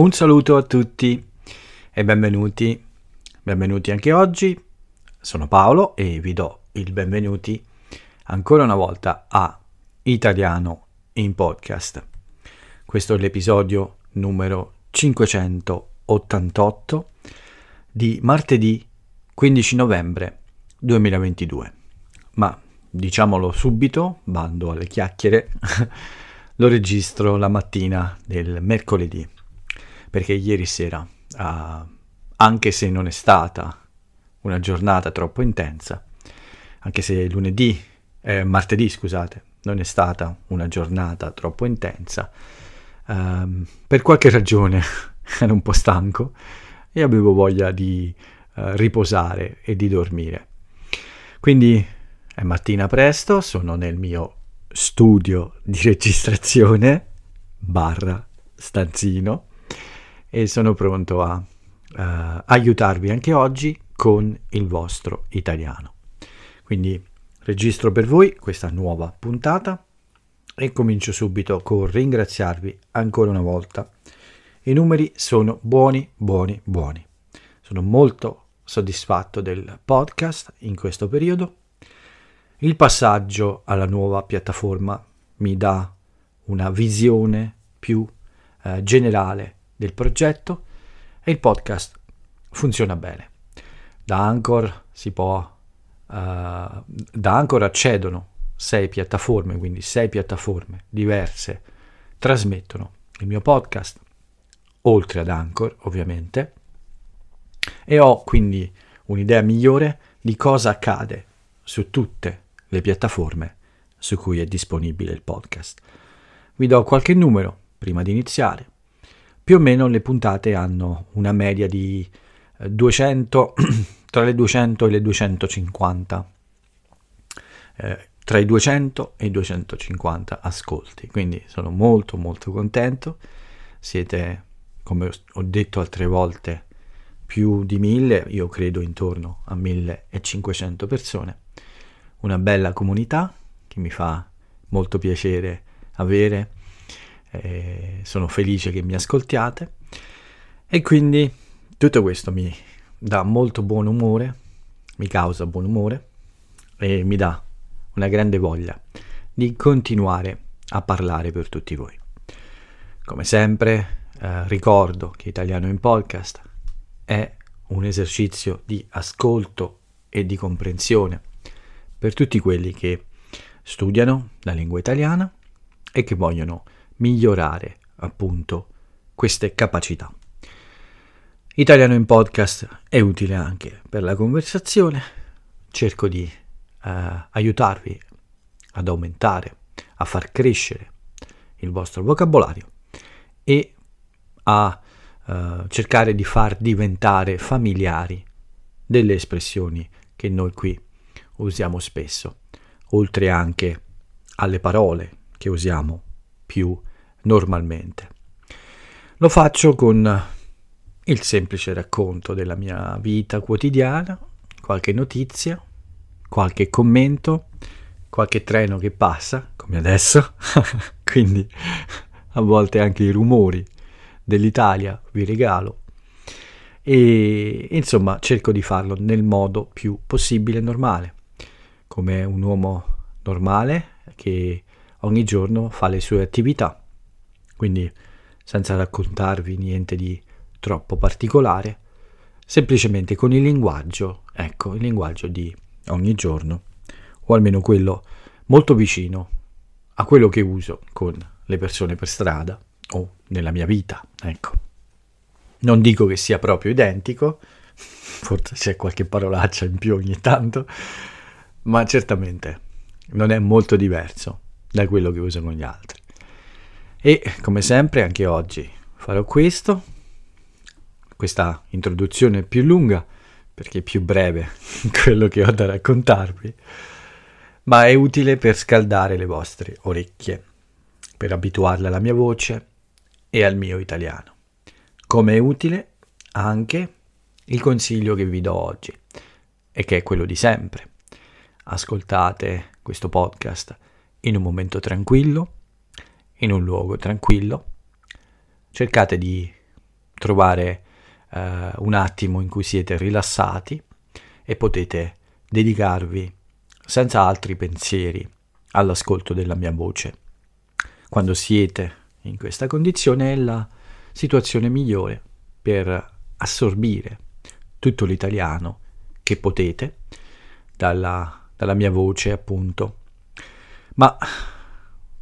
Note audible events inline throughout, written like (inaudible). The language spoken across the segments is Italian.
Un saluto a tutti e benvenuti, benvenuti anche oggi. Sono Paolo e vi do il benvenuti ancora una volta a Italiano in podcast. Questo è l'episodio numero 588 di martedì 15 novembre 2022. Ma diciamolo subito, bando alle chiacchiere, (laughs) lo registro la mattina del mercoledì perché ieri sera, uh, anche se non è stata una giornata troppo intensa, anche se lunedì, eh, martedì scusate, non è stata una giornata troppo intensa, uh, per qualche ragione (laughs) ero un po' stanco e avevo voglia di uh, riposare e di dormire. Quindi è mattina presto, sono nel mio studio di registrazione barra stanzino e sono pronto a uh, aiutarvi anche oggi con il vostro italiano. Quindi registro per voi questa nuova puntata e comincio subito con ringraziarvi ancora una volta. I numeri sono buoni, buoni, buoni. Sono molto soddisfatto del podcast in questo periodo. Il passaggio alla nuova piattaforma mi dà una visione più eh, generale del progetto e il podcast funziona bene. Da Anchor si può, uh, da Anchor accedono sei piattaforme, quindi sei piattaforme diverse trasmettono il mio podcast, oltre ad Anchor ovviamente, e ho quindi un'idea migliore di cosa accade su tutte le piattaforme su cui è disponibile il podcast. Vi do qualche numero prima di iniziare più o meno le puntate hanno una media di 200, eh, (clears throat) tra le 200 e le 250, eh, tra i 200 e i 250 ascolti, quindi sono molto molto contento, siete come ho detto altre volte più di 1000, io credo intorno a 1500 persone, una bella comunità che mi fa molto piacere avere eh, sono felice che mi ascoltiate e quindi tutto questo mi dà molto buon umore, mi causa buon umore e mi dà una grande voglia di continuare a parlare per tutti voi. Come sempre eh, ricordo che Italiano in Podcast è un esercizio di ascolto e di comprensione per tutti quelli che studiano la lingua italiana e che vogliono migliorare appunto queste capacità. Italiano in podcast è utile anche per la conversazione, cerco di eh, aiutarvi ad aumentare, a far crescere il vostro vocabolario e a eh, cercare di far diventare familiari delle espressioni che noi qui usiamo spesso, oltre anche alle parole che usiamo più normalmente. Lo faccio con il semplice racconto della mia vita quotidiana, qualche notizia, qualche commento, qualche treno che passa, come adesso, (laughs) quindi a volte anche i rumori dell'Italia vi regalo e insomma cerco di farlo nel modo più possibile normale, come un uomo normale che ogni giorno fa le sue attività quindi senza raccontarvi niente di troppo particolare, semplicemente con il linguaggio, ecco, il linguaggio di ogni giorno, o almeno quello molto vicino a quello che uso con le persone per strada o nella mia vita, ecco. Non dico che sia proprio identico, (laughs) forse c'è qualche parolaccia in più ogni tanto, ma certamente non è molto diverso da quello che uso con gli altri. E come sempre anche oggi farò questo, questa introduzione più lunga perché è più breve (laughs) quello che ho da raccontarvi, ma è utile per scaldare le vostre orecchie, per abituarle alla mia voce e al mio italiano. Come è utile anche il consiglio che vi do oggi, e che è quello di sempre. Ascoltate questo podcast in un momento tranquillo, in un luogo tranquillo, cercate di trovare eh, un attimo in cui siete rilassati e potete dedicarvi senza altri pensieri all'ascolto della mia voce. Quando siete in questa condizione è la situazione migliore per assorbire tutto l'italiano che potete dalla, dalla mia voce, appunto. Ma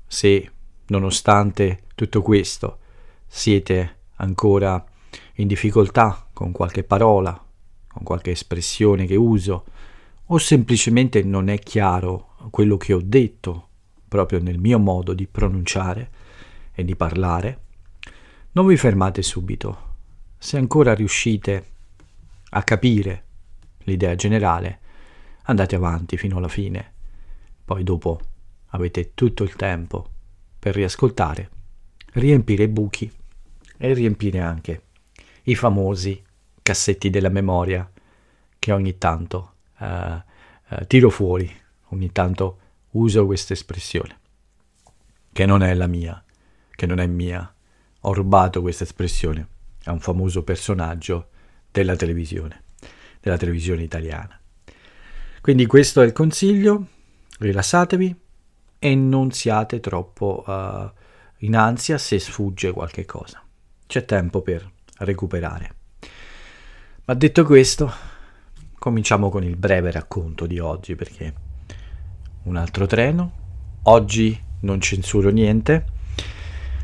se, nonostante tutto questo, siete ancora in difficoltà con qualche parola, con qualche espressione che uso, o semplicemente non è chiaro quello che ho detto proprio nel mio modo di pronunciare e di parlare, non vi fermate subito. Se ancora riuscite a capire l'idea generale, andate avanti fino alla fine. Poi dopo avete tutto il tempo per riascoltare, riempire i buchi e riempire anche i famosi cassetti della memoria che ogni tanto uh, uh, tiro fuori, ogni tanto uso questa espressione, che non è la mia, che non è mia. Ho rubato questa espressione a un famoso personaggio della televisione, della televisione italiana. Quindi questo è il consiglio, rilassatevi e non siate troppo uh, in ansia se sfugge qualche cosa. C'è tempo per recuperare. Ma detto questo, cominciamo con il breve racconto di oggi perché un altro treno, oggi non censuro niente.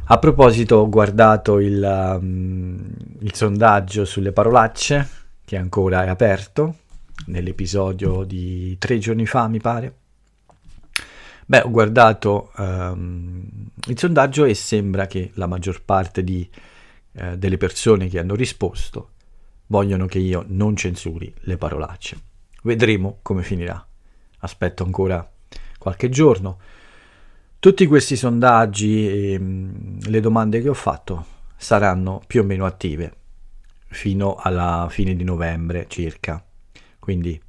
A proposito, ho guardato il, um, il sondaggio sulle parolacce, che ancora è aperto, nell'episodio di tre giorni fa, mi pare. Beh, ho guardato um, il sondaggio e sembra che la maggior parte di eh, delle persone che hanno risposto vogliono che io non censuri le parolacce. Vedremo come finirà. Aspetto ancora qualche giorno. Tutti questi sondaggi e mm, le domande che ho fatto saranno più o meno attive fino alla fine di novembre circa. Quindi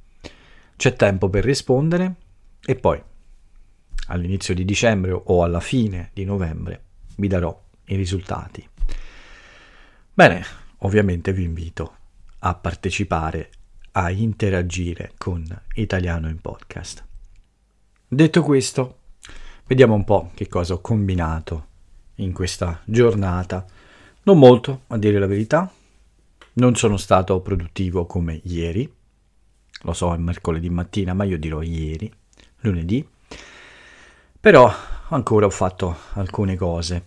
c'è tempo per rispondere e poi all'inizio di dicembre o alla fine di novembre vi darò i risultati. Bene, ovviamente vi invito a partecipare, a interagire con Italiano in Podcast. Detto questo, vediamo un po' che cosa ho combinato in questa giornata. Non molto, a dire la verità. Non sono stato produttivo come ieri. Lo so, è mercoledì mattina, ma io dirò ieri, lunedì. Però ancora ho fatto alcune cose.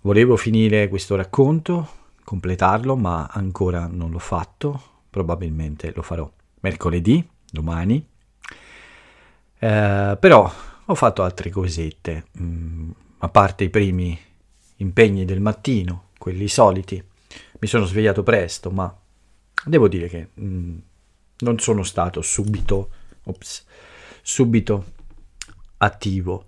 Volevo finire questo racconto completarlo, ma ancora non l'ho fatto, probabilmente lo farò mercoledì, domani. Eh, però ho fatto altre cosette, mm, a parte i primi impegni del mattino, quelli soliti. Mi sono svegliato presto, ma devo dire che mm, non sono stato subito, ops, subito attivo,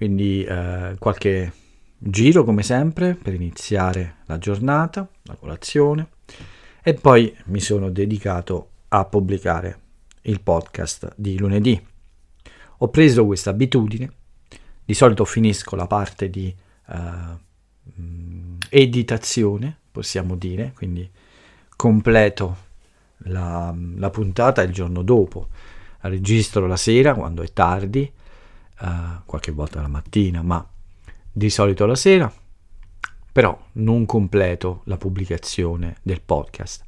quindi eh, qualche Giro come sempre per iniziare la giornata, la colazione. E poi mi sono dedicato a pubblicare il podcast di lunedì. Ho preso questa abitudine, di solito finisco la parte di uh, editazione, possiamo dire, quindi completo la, la, puntata il giorno dopo, registro la sera quando è tardi, uh, qualche volta la mattina, ma di solito la sera, però non completo la pubblicazione del podcast.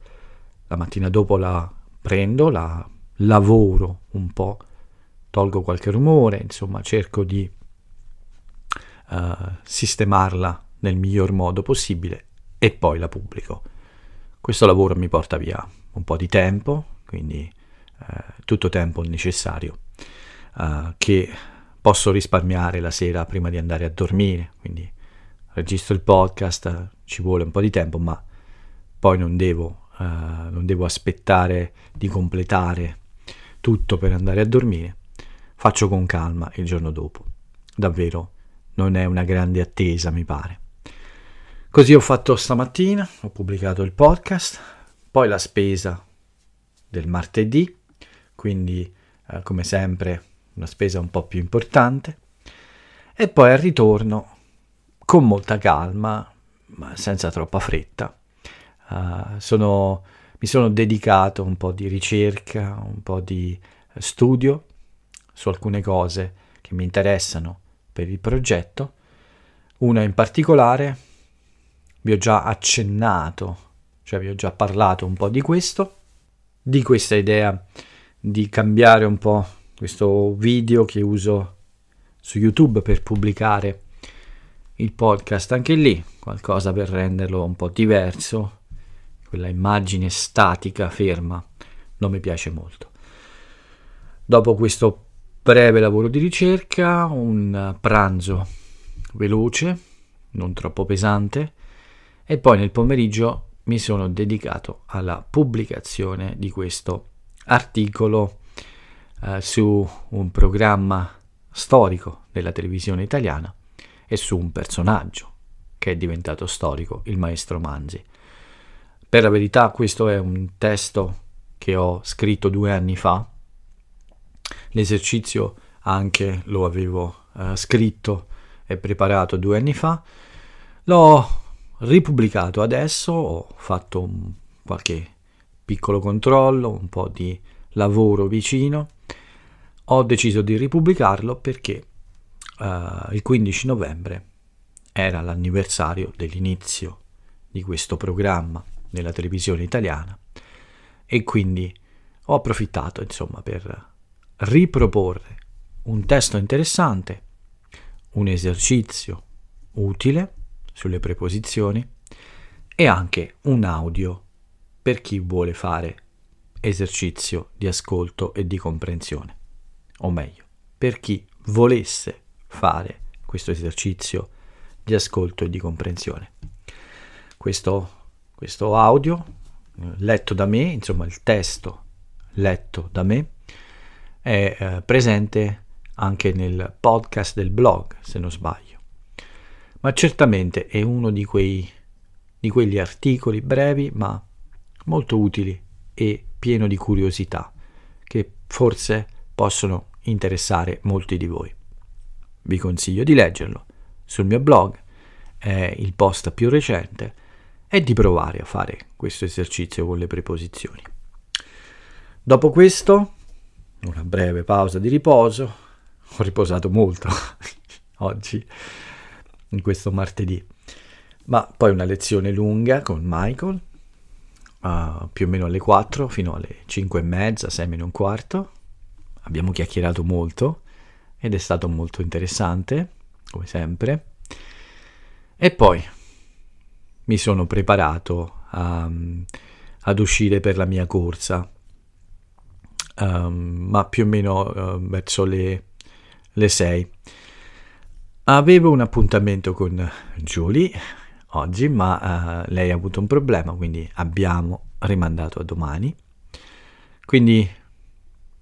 La mattina dopo la prendo, la lavoro un po', tolgo qualche rumore, insomma cerco di uh, sistemarla nel miglior modo possibile e poi la pubblico. Questo lavoro mi porta via un po' di tempo, quindi uh, tutto tempo necessario uh, che posso risparmiare la sera prima di andare a dormire, quindi registro il podcast, ci vuole un po' di tempo, ma poi non devo, uh, non devo aspettare di completare tutto per andare a dormire, faccio con calma il giorno dopo. Davvero non è una grande attesa, mi pare. Così ho fatto stamattina, ho pubblicato il podcast, poi la spesa del martedì, quindi eh, come sempre una spesa un po' più importante, e poi al ritorno, con molta calma, ma senza troppa fretta, uh, sono, mi sono dedicato un po' di ricerca, un po' di studio su alcune cose che mi interessano per il progetto. Una in particolare, vi ho già accennato, cioè vi ho già parlato un po' di questo, di questa idea di cambiare un po' questo video che uso su YouTube per pubblicare il podcast. Anche lì, qualcosa per renderlo un po' diverso, quella immagine statica, ferma, non mi piace molto. Dopo questo breve lavoro di ricerca, un pranzo veloce, non troppo pesante, e poi nel pomeriggio mi sono dedicato alla pubblicazione di questo articolo eh, su un programma storico della televisione italiana e su un personaggio che è diventato storico, il maestro Manzi. Per la verità questo è un testo che ho scritto due anni fa, l'esercizio anche lo avevo eh, scritto e preparato due anni fa, l'ho ripubblicato adesso, ho fatto un, qualche piccolo controllo, un po' di lavoro vicino, ho deciso di ripubblicarlo perché uh, il 15 novembre era l'anniversario dell'inizio di questo programma nella televisione italiana e quindi ho approfittato insomma per riproporre un testo interessante, un esercizio utile sulle preposizioni e anche un audio per chi vuole fare esercizio di ascolto e di comprensione, o meglio, per chi volesse fare questo esercizio di ascolto e di comprensione. Questo, questo audio eh, letto da me, insomma il testo letto da me, è eh, presente anche nel podcast del blog, se non sbaglio ma certamente è uno di, quei, di quegli articoli brevi ma molto utili e pieno di curiosità che forse possono interessare molti di voi. Vi consiglio di leggerlo sul mio blog, è il post più recente, e di provare a fare questo esercizio con le preposizioni. Dopo questo, una breve pausa di riposo, ho riposato molto (laughs) oggi, in questo martedì. Ma poi una lezione lunga con Michael, uh, più o meno alle 4 fino alle 5 e mezza, 6 meno un quarto. Abbiamo chiacchierato molto ed è stato molto interessante, come sempre. E poi mi sono preparato a, ad uscire per la mia corsa, um, ma più o meno uh, verso le, le 6. Avevo un appuntamento con Julie oggi, ma uh, lei ha avuto un problema, quindi abbiamo rimandato a domani. Quindi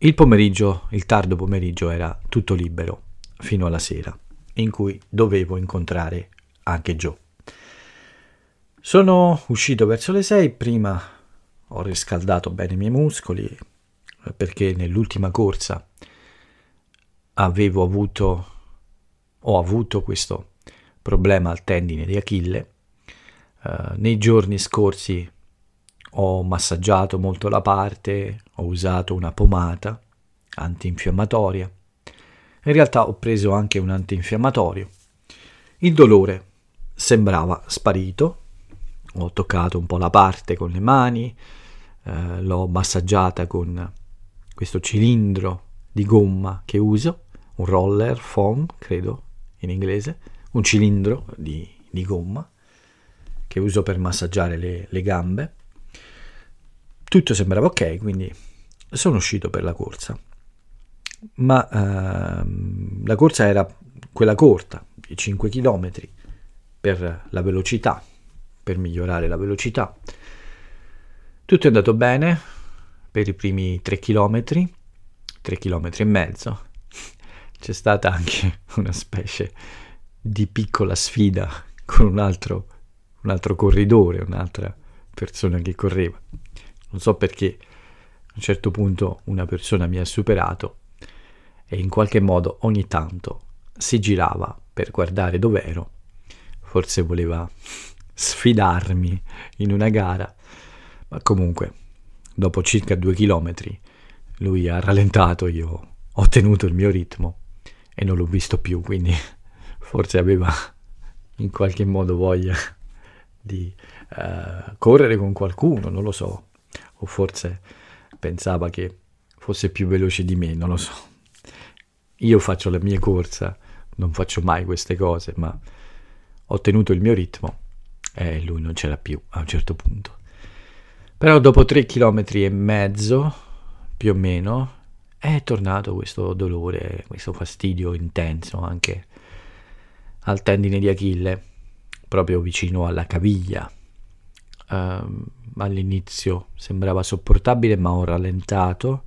il pomeriggio, il tardo pomeriggio era tutto libero fino alla sera, in cui dovevo incontrare anche Joe. Sono uscito verso le 6, prima ho riscaldato bene i miei muscoli perché nell'ultima corsa avevo avuto ho avuto questo problema al tendine di Achille. Uh, nei giorni scorsi ho massaggiato molto la parte, ho usato una pomata antinfiammatoria. In realtà ho preso anche un antinfiammatorio. Il dolore sembrava sparito. Ho toccato un po' la parte con le mani, eh, l'ho massaggiata con questo cilindro di gomma che uso, un roller foam, credo in inglese, un cilindro di, di gomma che uso per massaggiare le, le gambe. Tutto sembrava ok, quindi sono uscito per la corsa. Ma ehm, la corsa era quella corta, i 5 km, per la velocità, per migliorare la velocità. Tutto è andato bene per i primi 3 km, 3 km e mezzo, c'è stata anche una specie di piccola sfida con un altro, un altro corridore, un'altra persona che correva. Non so perché a un certo punto una persona mi ha superato e in qualche modo ogni tanto si girava per guardare dove ero. Forse voleva sfidarmi in una gara, ma comunque dopo circa due chilometri lui ha rallentato, io ho tenuto il mio ritmo e non l'ho visto più, quindi (laughs) forse aveva in qualche modo voglia di uh, correre con qualcuno, non lo so, o forse pensava che fosse più veloce di me, non lo so. Io faccio la mia corsa, non faccio mai queste cose, ma ho tenuto il mio ritmo e lui non c'era più a un certo punto. Però dopo tre chilometri e mezzo, più o meno, è tornato questo dolore, questo fastidio intenso anche al tendine di Achille, proprio vicino alla caviglia. Uh, all'inizio sembrava sopportabile, ma ho rallentato,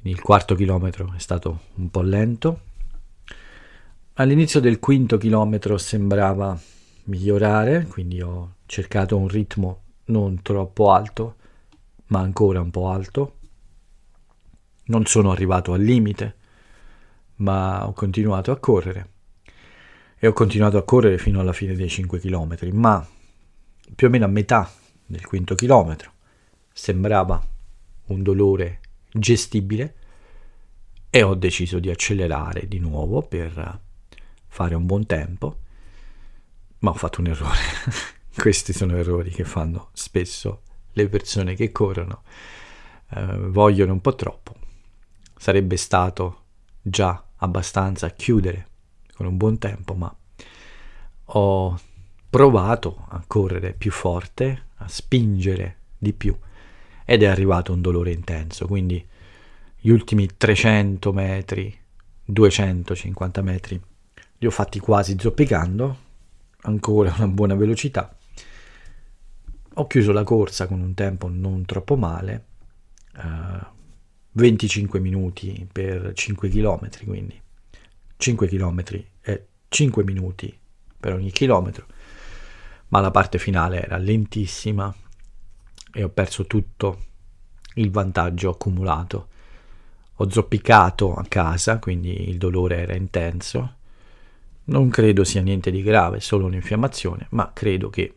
quindi il quarto chilometro è stato un po' lento. All'inizio del quinto chilometro sembrava migliorare, quindi ho cercato un ritmo non troppo alto, ma ancora un po' alto. Non sono arrivato al limite, ma ho continuato a correre. E ho continuato a correre fino alla fine dei 5 km, ma più o meno a metà del quinto chilometro sembrava un dolore gestibile e ho deciso di accelerare di nuovo per fare un buon tempo ma ho fatto un errore. (laughs) Questi sono errori che fanno spesso le persone che corrono. Eh, vogliono un po' troppo. Sarebbe stato già abbastanza chiudere con un buon tempo, ma ho provato a correre più forte, a spingere di più ed è arrivato un dolore intenso, quindi gli ultimi 300 metri, 250 metri li ho fatti quasi zoppicando, ancora una buona velocità. Ho chiuso la corsa con un tempo non troppo male, uh, 25 minuti per 5 km, quindi 5 km e 5 minuti per ogni chilometro, ma la parte finale era lentissima e ho perso tutto il vantaggio accumulato. Ho zoppicato a casa, quindi il dolore era intenso non credo sia niente di grave, solo un'infiammazione, ma credo che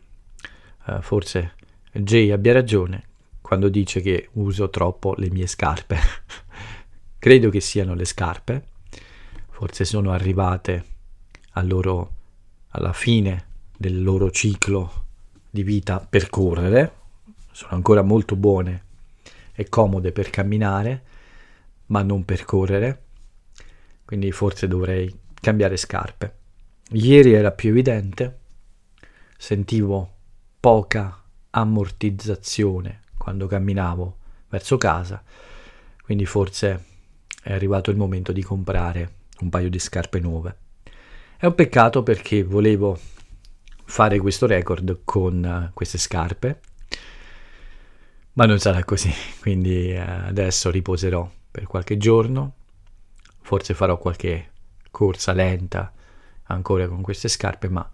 uh, forse Jay abbia ragione quando dice che uso troppo le mie scarpe. (laughs) credo che siano le scarpe, forse sono arrivate loro, alla fine del loro ciclo di vita per correre, sono ancora molto buone e comode per camminare, ma non per correre, quindi forse dovrei cambiare scarpe. Ieri era più evidente, sentivo poca ammortizzazione quando camminavo verso casa, quindi forse è arrivato il momento di comprare un paio di scarpe nuove. È un peccato perché volevo fare questo record con queste scarpe, ma non sarà così, (laughs) quindi eh, adesso riposerò per qualche giorno, forse farò qualche corsa lenta ancora con queste scarpe, ma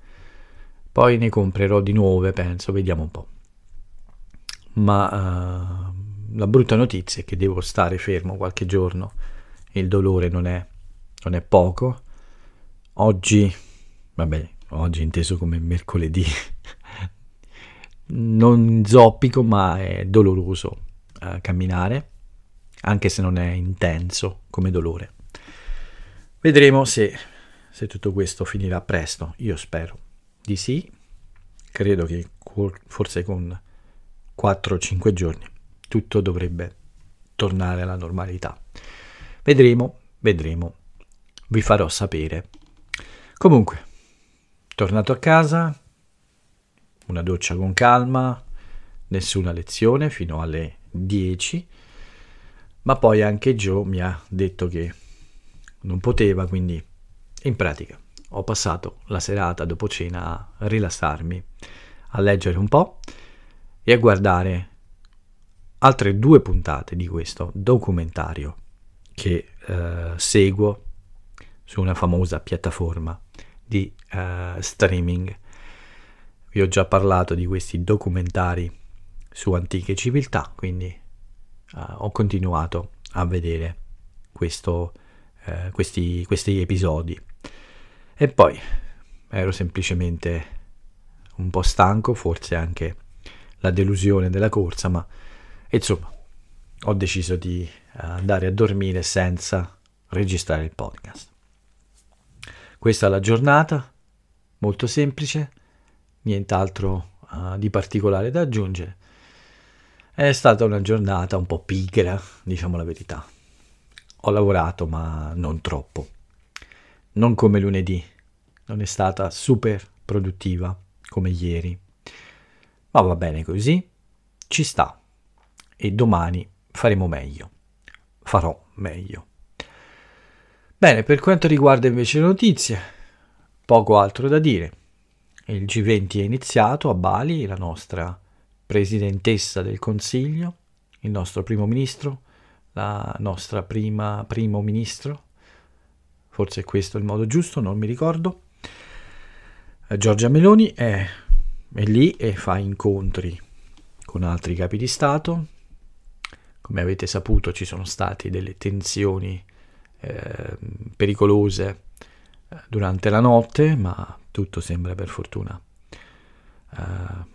poi ne comprerò di nuove, penso, vediamo un po'. Ma uh, la brutta notizia è che devo stare fermo qualche giorno, il dolore non è, non è poco. Oggi, vabbè, oggi inteso come mercoledì, non zoppico, ma è doloroso uh, camminare, anche se non è intenso come dolore. Vedremo se se tutto questo finirà presto. Io spero di sì. Credo che forse con 4-5 giorni tutto dovrebbe tornare alla normalità. Vedremo, vedremo. Vi farò sapere. Comunque, tornato a casa, una doccia con calma, nessuna lezione fino alle 10, ma poi anche Joe mi ha detto che non poteva, quindi in pratica, ho passato la serata dopo cena a rilassarmi, a leggere un po' e a guardare altre due puntate di questo documentario che eh, seguo su una famosa piattaforma di eh, streaming. Vi ho già parlato di questi documentari su antiche civiltà, quindi eh, ho continuato a vedere questo, eh, questi, questi episodi e poi ero semplicemente un po' stanco, forse anche la delusione della corsa, ma insomma ho deciso di andare a dormire senza registrare il podcast. Questa è la giornata, molto semplice, nient'altro uh, di particolare da aggiungere. È stata una giornata un po' pigra, diciamo la verità. Ho lavorato, ma non troppo. Non come lunedì. Non è stata super produttiva come ieri. Ma va bene così. Ci sta. E domani faremo meglio. Farò meglio. Bene, per quanto riguarda invece le notizie, poco altro da dire. Il G20 è iniziato a Bali, la nostra presidentessa del Consiglio, il nostro primo ministro, la nostra prima primo ministro, forse questo è il modo giusto, non mi ricordo. Eh, Giorgia Meloni è, è lì e fa incontri con altri capi di Stato. Come avete saputo ci sono state delle tensioni eh, pericolose eh, durante la notte, ma tutto sembra per fortuna eh,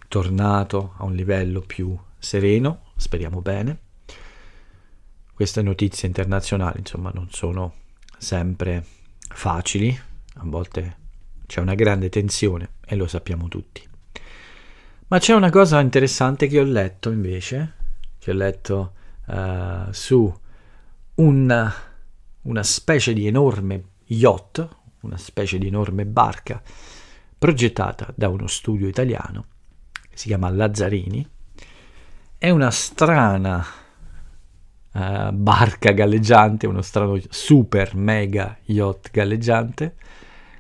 tornato a un livello più sereno, speriamo bene. Queste notizie internazionali, insomma, non sono sempre facili, a volte c'è una grande tensione e lo sappiamo tutti. Ma c'è una cosa interessante che ho letto invece, che ho letto uh, su un, una specie di enorme yacht, una specie di enorme barca, progettata da uno studio italiano che si chiama Lazzarini. È una strana uh, barca galleggiante, uno strano super mega yacht galleggiante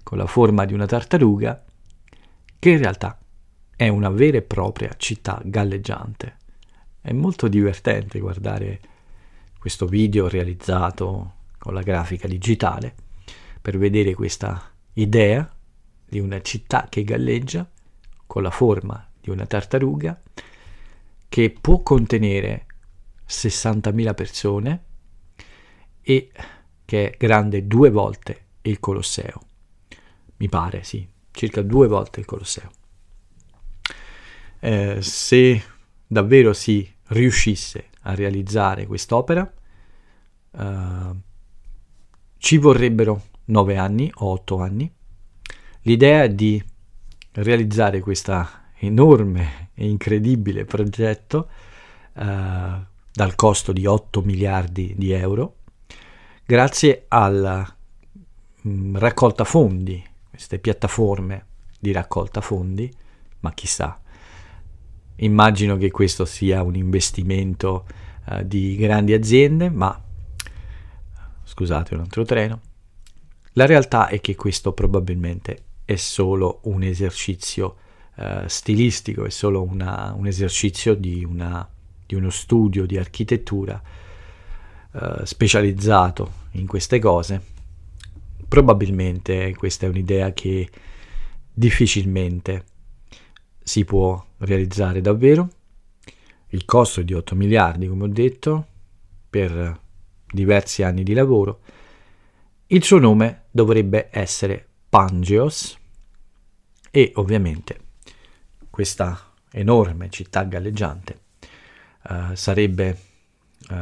con la forma di una tartaruga che in realtà è una vera e propria città galleggiante. È molto divertente guardare questo video realizzato con la grafica digitale per vedere questa idea di una città che galleggia con la forma di una tartaruga che può contenere 60.000 persone e che è grande due volte il Colosseo. Mi pare, sì, circa due volte il Colosseo. Eh, se davvero si riuscisse a realizzare quest'opera, eh, ci vorrebbero nove anni o otto anni. L'idea di realizzare questo enorme e incredibile progetto uh, dal costo di 8 miliardi di euro, grazie alla mh, mm, raccolta fondi, queste piattaforme di raccolta fondi, ma chissà, immagino che questo sia un investimento uh, di grandi aziende, ma scusate un altro treno. La realtà è che questo probabilmente è solo un esercizio uh, stilistico, è solo una, un esercizio di, una, di, uno studio di architettura uh, specializzato in queste cose. Probabilmente questa è un'idea che difficilmente si può realizzare davvero. Il costo è di 8 miliardi, come ho detto, per diversi anni di lavoro. Il suo nome dovrebbe essere Pangeos e ovviamente questa enorme città galleggiante uh, sarebbe uh,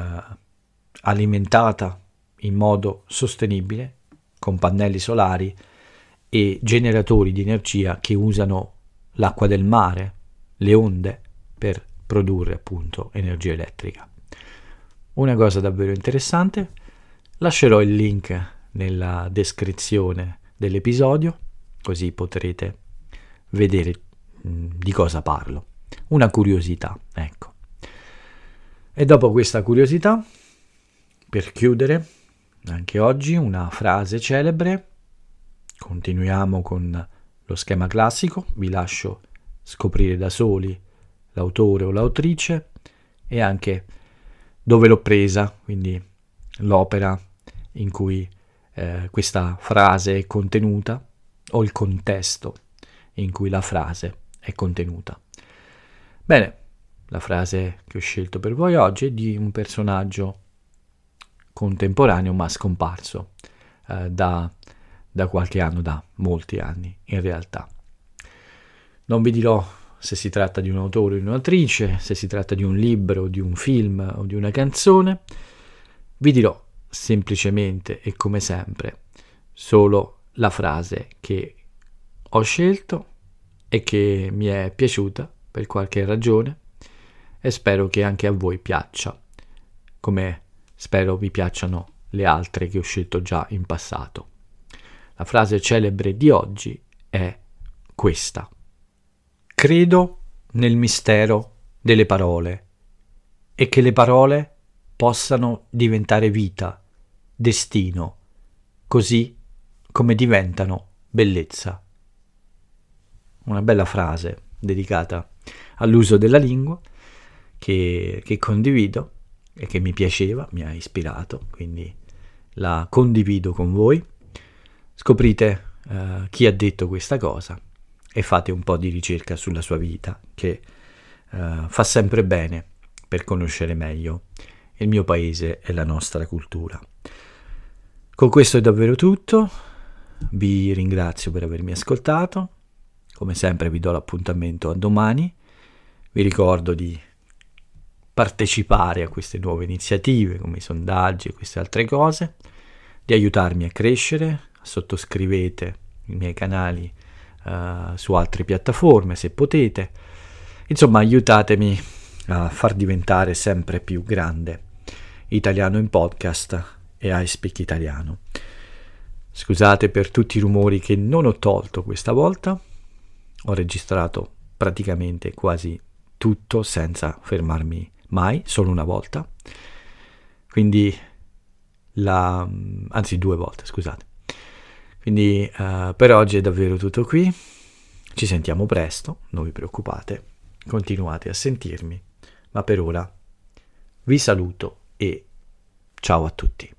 alimentata in modo sostenibile con pannelli solari e generatori di energia che usano l'acqua del mare, le onde, per produrre appunto energia elettrica. Una cosa davvero interessante, lascerò il link nella descrizione dell'episodio, così potrete vedere mm, di cosa parlo. Una curiosità, ecco. E dopo questa curiosità, per chiudere, anche oggi una frase celebre, continuiamo con lo schema classico, vi lascio scoprire da soli l'autore o l'autrice e anche dove l'ho presa, quindi l'opera in cui eh, questa frase è contenuta o il contesto in cui la frase è contenuta. Bene, la frase che ho scelto per voi oggi è di un personaggio contemporaneo ma scomparso eh, da, da qualche anno, da molti anni in realtà. Non vi dirò se si tratta di un autore o di un'autrice, se si tratta di un libro, di un film o di una canzone. Vi dirò semplicemente e come sempre solo la frase che ho scelto e che mi è piaciuta per qualche ragione e spero che anche a voi piaccia, come spero vi piacciono le altre che ho scelto già in passato. La frase celebre di oggi è questa. Credo nel mistero delle parole e che le parole possano diventare vita, destino, così come diventano bellezza. Una bella frase dedicata all'uso della lingua che, che condivido e che mi piaceva, mi ha ispirato, quindi la condivido con voi. Scoprite uh, chi ha detto questa cosa e fate un po' di ricerca sulla sua vita, che uh, fa sempre bene per conoscere meglio il mio paese e la nostra cultura. Con questo è davvero tutto, vi ringrazio per avermi ascoltato, come sempre vi do l'appuntamento a domani, vi ricordo di partecipare a queste nuove iniziative come i sondaggi e queste altre cose, di aiutarmi a crescere, sottoscrivete i miei canali uh, su altre piattaforme se potete, insomma aiutatemi a far diventare sempre più grande Italiano in podcast e I Speak Italiano. Scusate per tutti i rumori che non ho tolto questa volta, ho registrato praticamente quasi tutto senza fermarmi mai, solo una volta. Quindi la anzi due volte, scusate. Quindi uh, per oggi è davvero tutto qui. Ci sentiamo presto, non vi preoccupate. Continuate a sentirmi, ma per ora vi saluto e ciao a tutti.